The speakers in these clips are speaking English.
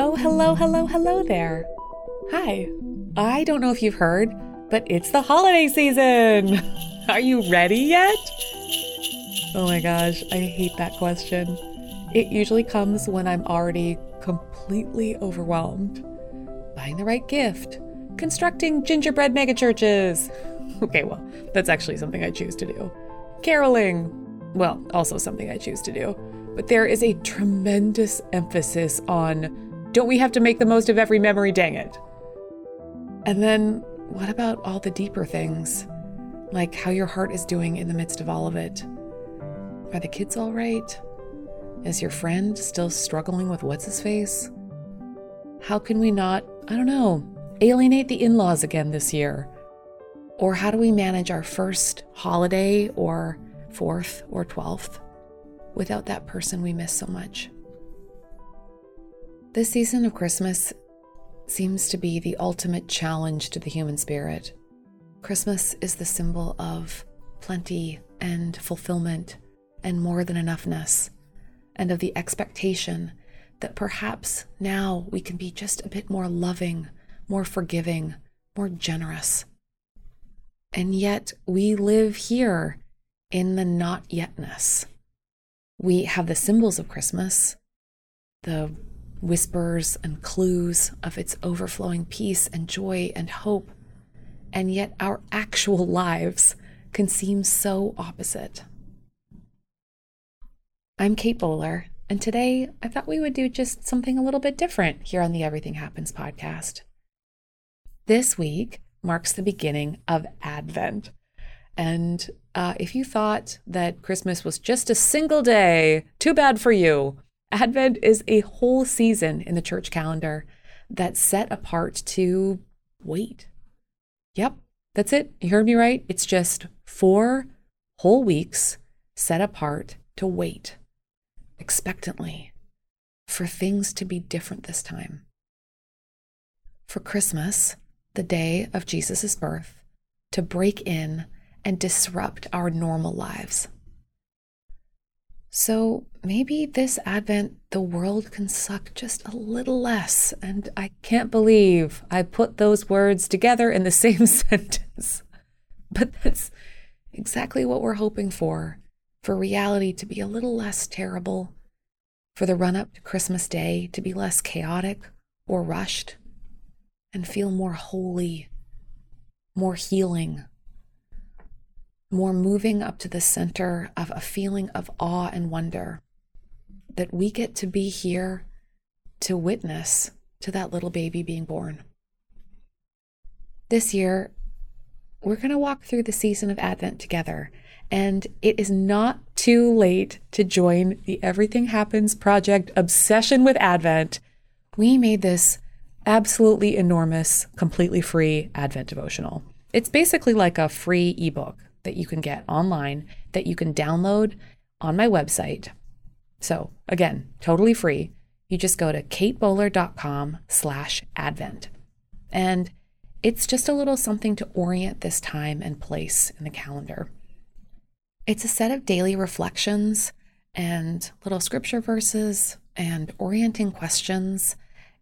Oh, hello, hello, hello there. Hi. I don't know if you've heard, but it's the holiday season. Are you ready yet? Oh my gosh, I hate that question. It usually comes when I'm already completely overwhelmed. Buying the right gift, constructing gingerbread megachurches. Okay, well, that's actually something I choose to do. Caroling. Well, also something I choose to do. But there is a tremendous emphasis on don't we have to make the most of every memory? Dang it. And then, what about all the deeper things? Like how your heart is doing in the midst of all of it. Are the kids all right? Is your friend still struggling with what's his face? How can we not, I don't know, alienate the in laws again this year? Or how do we manage our first holiday or fourth or twelfth without that person we miss so much? This season of Christmas seems to be the ultimate challenge to the human spirit. Christmas is the symbol of plenty and fulfillment and more than enoughness, and of the expectation that perhaps now we can be just a bit more loving, more forgiving, more generous. And yet we live here in the not yetness. We have the symbols of Christmas, the whispers and clues of its overflowing peace and joy and hope, and yet our actual lives can seem so opposite. I'm Kate Bowler, and today I thought we would do just something a little bit different here on the Everything Happens podcast. This week marks the beginning of Advent. And uh, if you thought that Christmas was just a single day, too bad for you. Advent is a whole season in the church calendar that's set apart to wait. Yep, that's it. You heard me right. It's just four whole weeks set apart to wait expectantly for things to be different this time. For Christmas, the day of Jesus' birth, to break in and disrupt our normal lives. So maybe this Advent, the world can suck just a little less. And I can't believe I put those words together in the same sentence. But that's exactly what we're hoping for for reality to be a little less terrible, for the run up to Christmas Day to be less chaotic or rushed, and feel more holy, more healing, more moving up to the center of a feeling of awe and wonder that we get to be here to witness to that little baby being born. This year, we're going to walk through the season of Advent together, and it is not too late to join the Everything Happens Project obsession with Advent. We made this absolutely enormous, completely free Advent devotional. It's basically like a free ebook that you can get online that you can download on my website. So again, totally free. You just go to katebowler.com slash advent. And it's just a little something to orient this time and place in the calendar. It's a set of daily reflections and little scripture verses and orienting questions.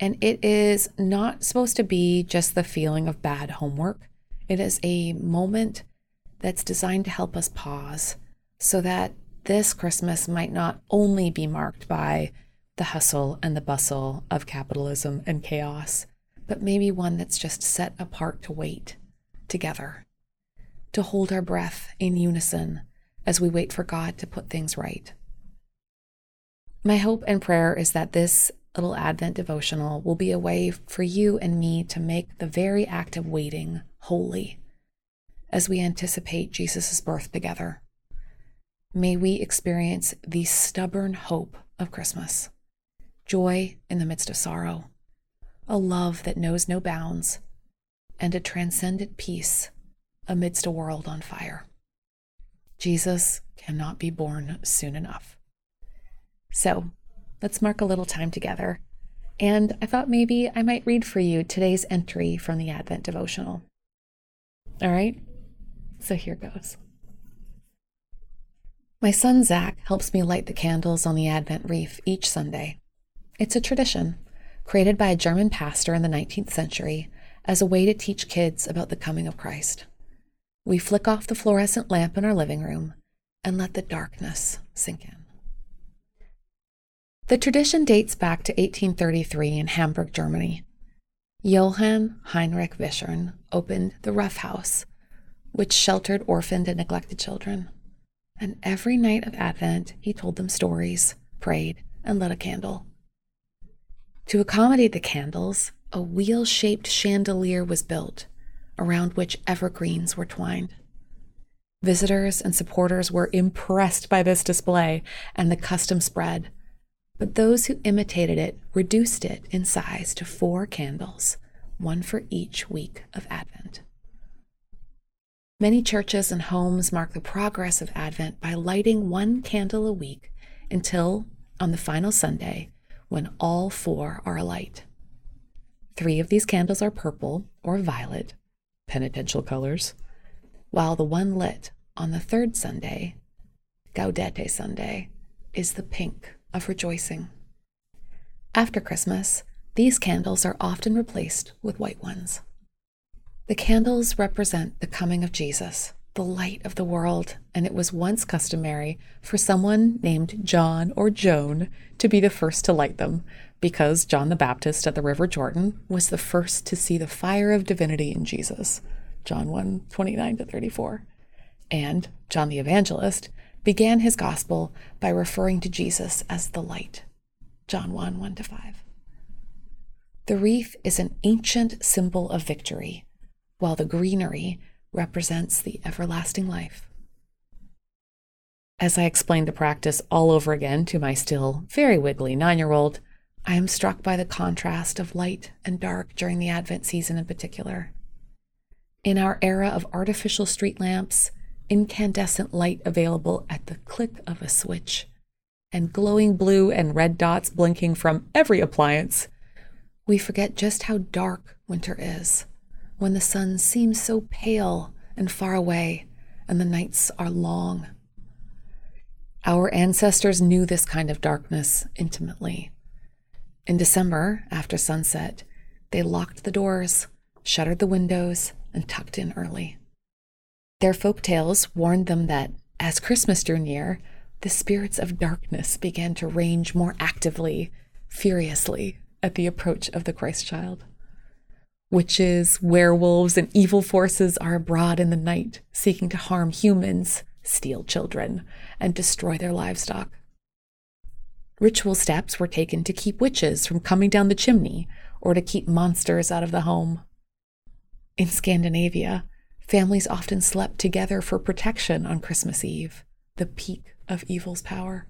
And it is not supposed to be just the feeling of bad homework. It is a moment that's designed to help us pause so that this Christmas might not only be marked by the hustle and the bustle of capitalism and chaos, but maybe one that's just set apart to wait together, to hold our breath in unison as we wait for God to put things right. My hope and prayer is that this little Advent devotional will be a way for you and me to make the very act of waiting holy as we anticipate Jesus' birth together. May we experience the stubborn hope of Christmas, joy in the midst of sorrow, a love that knows no bounds, and a transcendent peace amidst a world on fire. Jesus cannot be born soon enough. So let's mark a little time together. And I thought maybe I might read for you today's entry from the Advent devotional. All right? So here goes. My son Zach helps me light the candles on the Advent wreath each Sunday. It's a tradition created by a German pastor in the 19th century as a way to teach kids about the coming of Christ. We flick off the fluorescent lamp in our living room and let the darkness sink in. The tradition dates back to 1833 in Hamburg, Germany. Johann Heinrich Wichern opened the Rough House, which sheltered orphaned and neglected children. And every night of Advent, he told them stories, prayed, and lit a candle. To accommodate the candles, a wheel shaped chandelier was built, around which evergreens were twined. Visitors and supporters were impressed by this display and the custom spread, but those who imitated it reduced it in size to four candles, one for each week of Advent. Many churches and homes mark the progress of Advent by lighting one candle a week until, on the final Sunday, when all four are alight. Three of these candles are purple or violet, penitential colors, while the one lit on the third Sunday, Gaudete Sunday, is the pink of rejoicing. After Christmas, these candles are often replaced with white ones. The candles represent the coming of Jesus, the light of the world, and it was once customary for someone named John or Joan to be the first to light them, because John the Baptist at the River Jordan was the first to see the fire of divinity in Jesus. John 1 29 to 34. And John the Evangelist began his gospel by referring to Jesus as the light. John 1 1 to 5. The wreath is an ancient symbol of victory, while the greenery represents the everlasting life. As I explain the practice all over again to my still very wiggly nine year old, I am struck by the contrast of light and dark during the Advent season in particular. In our era of artificial street lamps, incandescent light available at the click of a switch, and glowing blue and red dots blinking from every appliance, we forget just how dark winter is when the sun seems so pale and far away and the nights are long. Our ancestors knew this kind of darkness intimately. In December, after sunset, they locked the doors, shuttered the windows, and tucked in early. Their folk tales warned them that, as Christmas drew near, the spirits of darkness began to range more actively, furiously, at the approach of the Christ child. Witches, werewolves, and evil forces are abroad in the night, seeking to harm humans, steal children, and destroy their livestock. Ritual steps were taken to keep witches from coming down the chimney or to keep monsters out of the home. In Scandinavia, families often slept together for protection on Christmas Eve, the peak of evil's power.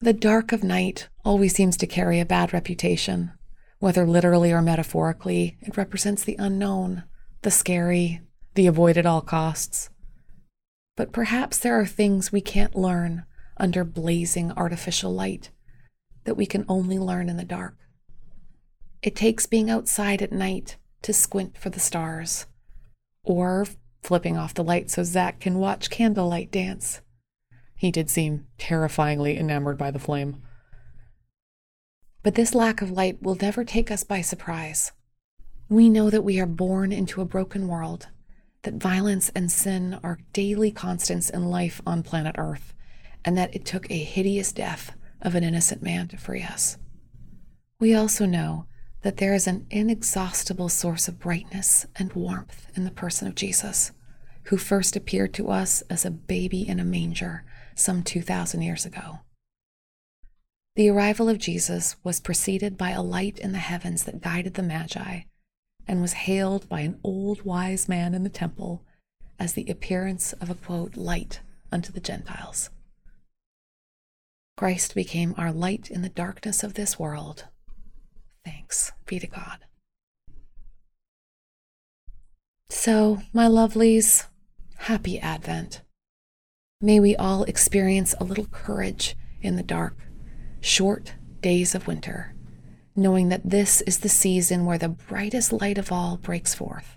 The dark of night always seems to carry a bad reputation. Whether literally or metaphorically, it represents the unknown, the scary, the avoid at all costs. But perhaps there are things we can't learn under blazing artificial light that we can only learn in the dark. It takes being outside at night to squint for the stars, or flipping off the light so Zach can watch candlelight dance. He did seem terrifyingly enamored by the flame. But this lack of light will never take us by surprise. We know that we are born into a broken world, that violence and sin are daily constants in life on planet Earth, and that it took a hideous death of an innocent man to free us. We also know that there is an inexhaustible source of brightness and warmth in the person of Jesus, who first appeared to us as a baby in a manger some 2,000 years ago. The arrival of Jesus was preceded by a light in the heavens that guided the Magi and was hailed by an old wise man in the temple as the appearance of a quote, light unto the Gentiles. Christ became our light in the darkness of this world. Thanks be to God. So, my lovelies, happy Advent. May we all experience a little courage in the dark short days of winter, knowing that this is the season where the brightest light of all breaks forth.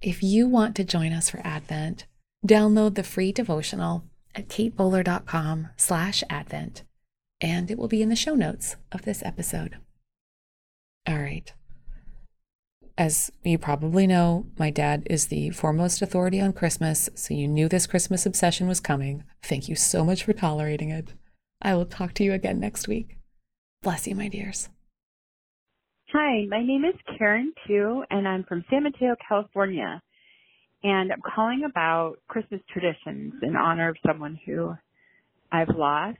If you want to join us for Advent, Download the free devotional at katebowler.com slash advent, and it will be in the show notes of this episode. All right. As you probably know, my dad is the foremost authority on Christmas, so you knew this Christmas obsession was coming. Thank you so much for tolerating it. I will talk to you again next week. Bless you, my dears. Hi, my name is Karen Pugh, and I'm from San Mateo, California. And I'm calling about Christmas traditions in honor of someone who I've lost.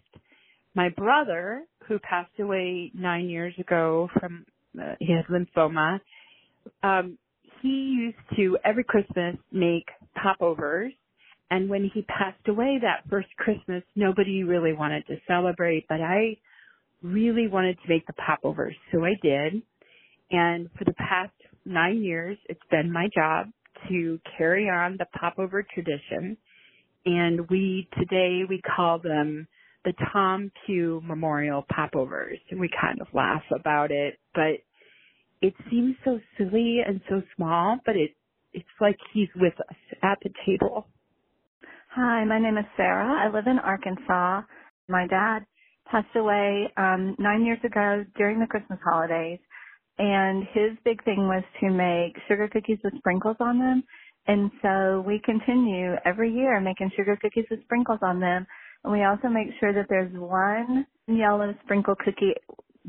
My brother, who passed away nine years ago from uh, he had lymphoma, um, he used to every Christmas make popovers. And when he passed away that first Christmas, nobody really wanted to celebrate, but I really wanted to make the popovers. So I did. And for the past nine years, it's been my job to carry on the popover tradition. And we, today we call them the Tom Pugh Memorial Popovers. And we kind of laugh about it, but it seems so silly and so small, but it it's like he's with us at the table. Hi, my name is Sarah. I live in Arkansas. My dad passed away um nine years ago during the Christmas holidays and his big thing was to make sugar cookies with sprinkles on them. And so we continue every year making sugar cookies with sprinkles on them. And we also make sure that there's one yellow sprinkle cookie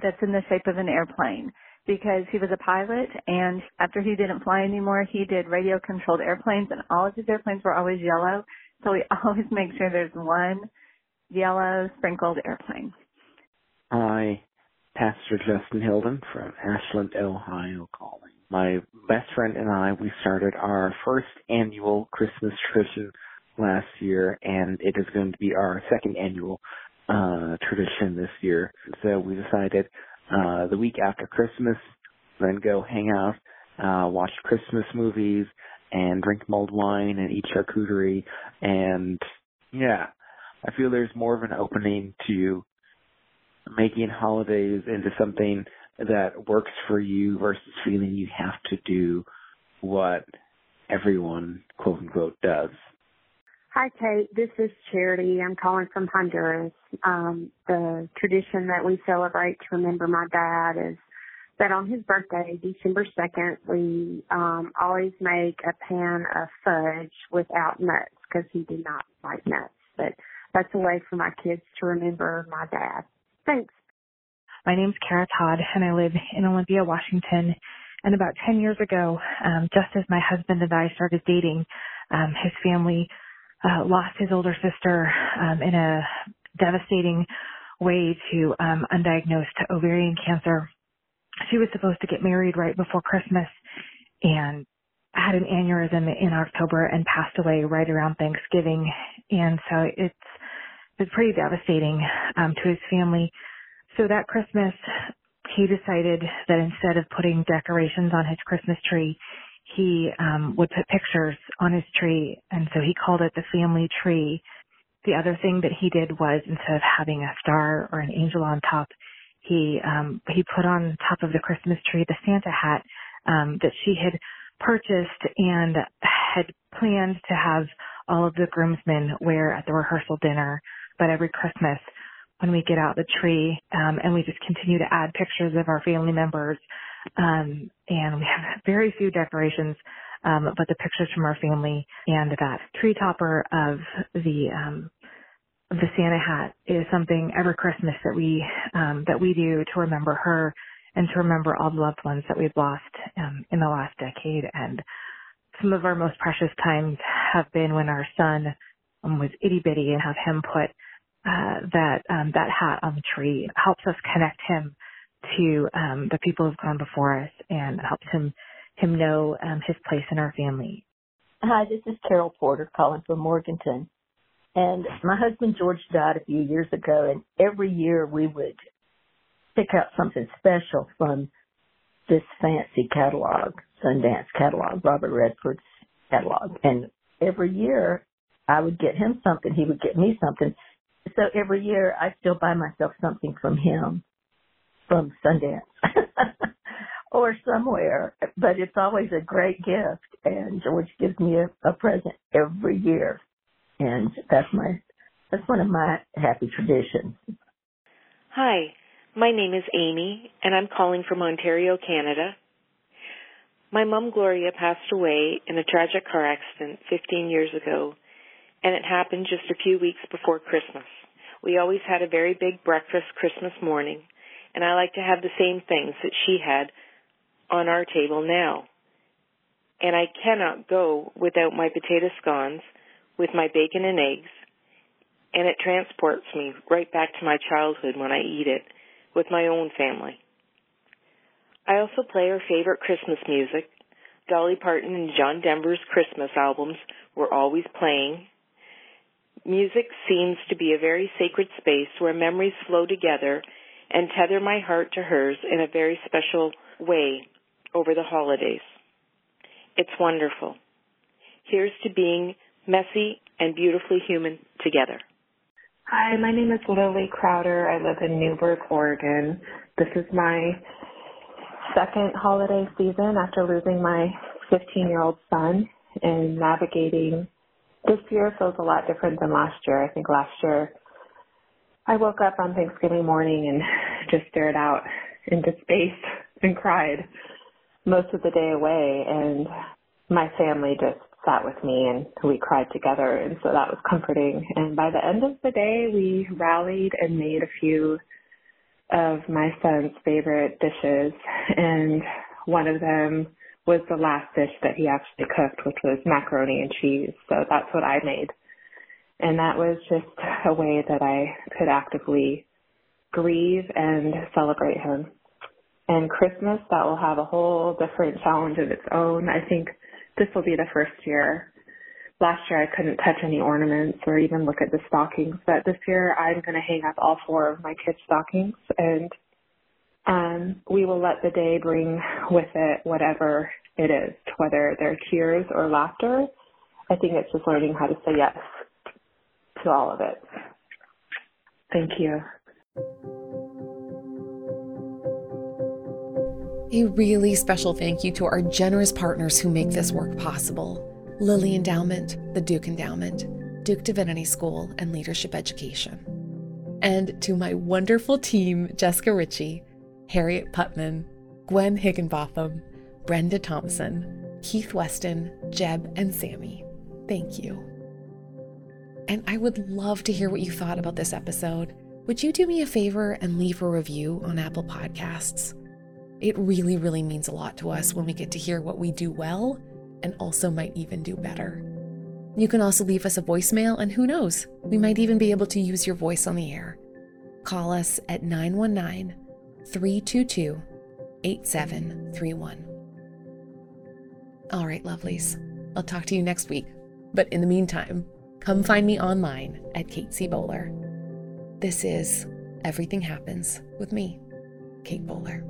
that's in the shape of an airplane because he was a pilot and after he didn't fly anymore, he did radio controlled airplanes and all of his airplanes were always yellow. So we always make sure there's one yellow sprinkled airplane. Hi, Pastor Justin Hilden from Ashland, Ohio calling. My best friend and I, we started our first annual Christmas tradition last year and it is going to be our second annual uh tradition this year. So we decided uh, the week after Christmas, then go hang out, uh, watch Christmas movies, and drink mulled wine and eat charcuterie. And yeah, I feel there's more of an opening to making holidays into something that works for you versus feeling you have to do what everyone quote unquote does. Hi, Kate. This is Charity. I'm calling from Honduras. Um, the tradition that we celebrate to remember my dad is that on his birthday, December 2nd, we um, always make a pan of fudge without nuts because he did not like nuts. But that's a way for my kids to remember my dad. Thanks. My name's Kara Todd, and I live in Olympia, Washington. And about 10 years ago, um, just as my husband and I started dating, um, his family uh, lost his older sister um, in a devastating way to um, undiagnosed ovarian cancer. She was supposed to get married right before Christmas and had an aneurysm in October and passed away right around Thanksgiving. And so it's it's pretty devastating um, to his family. So that Christmas, he decided that instead of putting decorations on his Christmas tree, he um, would put pictures on his tree, and so he called it the family tree. The other thing that he did was instead of having a star or an angel on top, he um, he put on top of the Christmas tree the Santa hat um, that she had purchased and had planned to have all of the groomsmen wear at the rehearsal dinner. But every Christmas, when we get out the tree um, and we just continue to add pictures of our family members um, and we have very few decorations, um, but the pictures from our family and that tree topper of the, um, of the Santa hat is something every Christmas that we, um, that we do to remember her and to remember all the loved ones that we've lost, um, in the last decade. And some of our most precious times have been when our son um, was itty bitty and have him put, uh, that, um, that hat on the tree helps us connect him to um, the people who've gone before us and helps him him know um, his place in our family. Hi, this is Carol Porter calling from Morganton. And my husband George died a few years ago, and every year we would pick out something special from this fancy catalog, Sundance catalog, Robert Redford's catalog. And every year I would get him something, he would get me something. So every year I still buy myself something from him from Sundance or somewhere, but it's always a great gift. and George gives me a, a present every year, and that's my that's one of my happy traditions. Hi, my name is Amy, and I'm calling from Ontario, Canada. My mom Gloria passed away in a tragic car accident 15 years ago, and it happened just a few weeks before Christmas. We always had a very big breakfast Christmas morning, and I like to have the same things that she had on our table now. And I cannot go without my potato scones with my bacon and eggs, and it transports me right back to my childhood when I eat it with my own family. I also play our favorite Christmas music. Dolly Parton and John Denver's Christmas albums were always playing, Music seems to be a very sacred space where memories flow together and tether my heart to hers in a very special way over the holidays. It's wonderful. Here's to being messy and beautifully human together. Hi, my name is Lily Crowder. I live in Newberg, Oregon. This is my second holiday season after losing my 15 year old son and navigating this year feels a lot different than last year. I think last year I woke up on Thanksgiving morning and just stared out into space and cried most of the day away and my family just sat with me and we cried together and so that was comforting and by the end of the day we rallied and made a few of my son's favorite dishes and one of them was the last dish that he actually cooked, which was macaroni and cheese. So that's what I made. And that was just a way that I could actively grieve and celebrate him. And Christmas, that will have a whole different challenge of its own. I think this will be the first year. Last year I couldn't touch any ornaments or even look at the stockings, but this year I'm going to hang up all four of my kids' stockings and um, we will let the day bring with it whatever it is, whether they're tears or laughter. I think it's just learning how to say yes to all of it. Thank you. A really special thank you to our generous partners who make this work possible Lilly Endowment, the Duke Endowment, Duke Divinity School, and Leadership Education. And to my wonderful team, Jessica Ritchie, Harriet Putman, Gwen Higginbotham, Brenda Thompson, Keith Weston, Jeb, and Sammy. Thank you. And I would love to hear what you thought about this episode. Would you do me a favor and leave a review on Apple Podcasts? It really, really means a lot to us when we get to hear what we do well and also might even do better. You can also leave us a voicemail, and who knows, we might even be able to use your voice on the air. Call us at 919 322 8731. All right, lovelies. I'll talk to you next week. But in the meantime, come find me online at Kate C. Bowler. This is Everything Happens with me, Kate Bowler.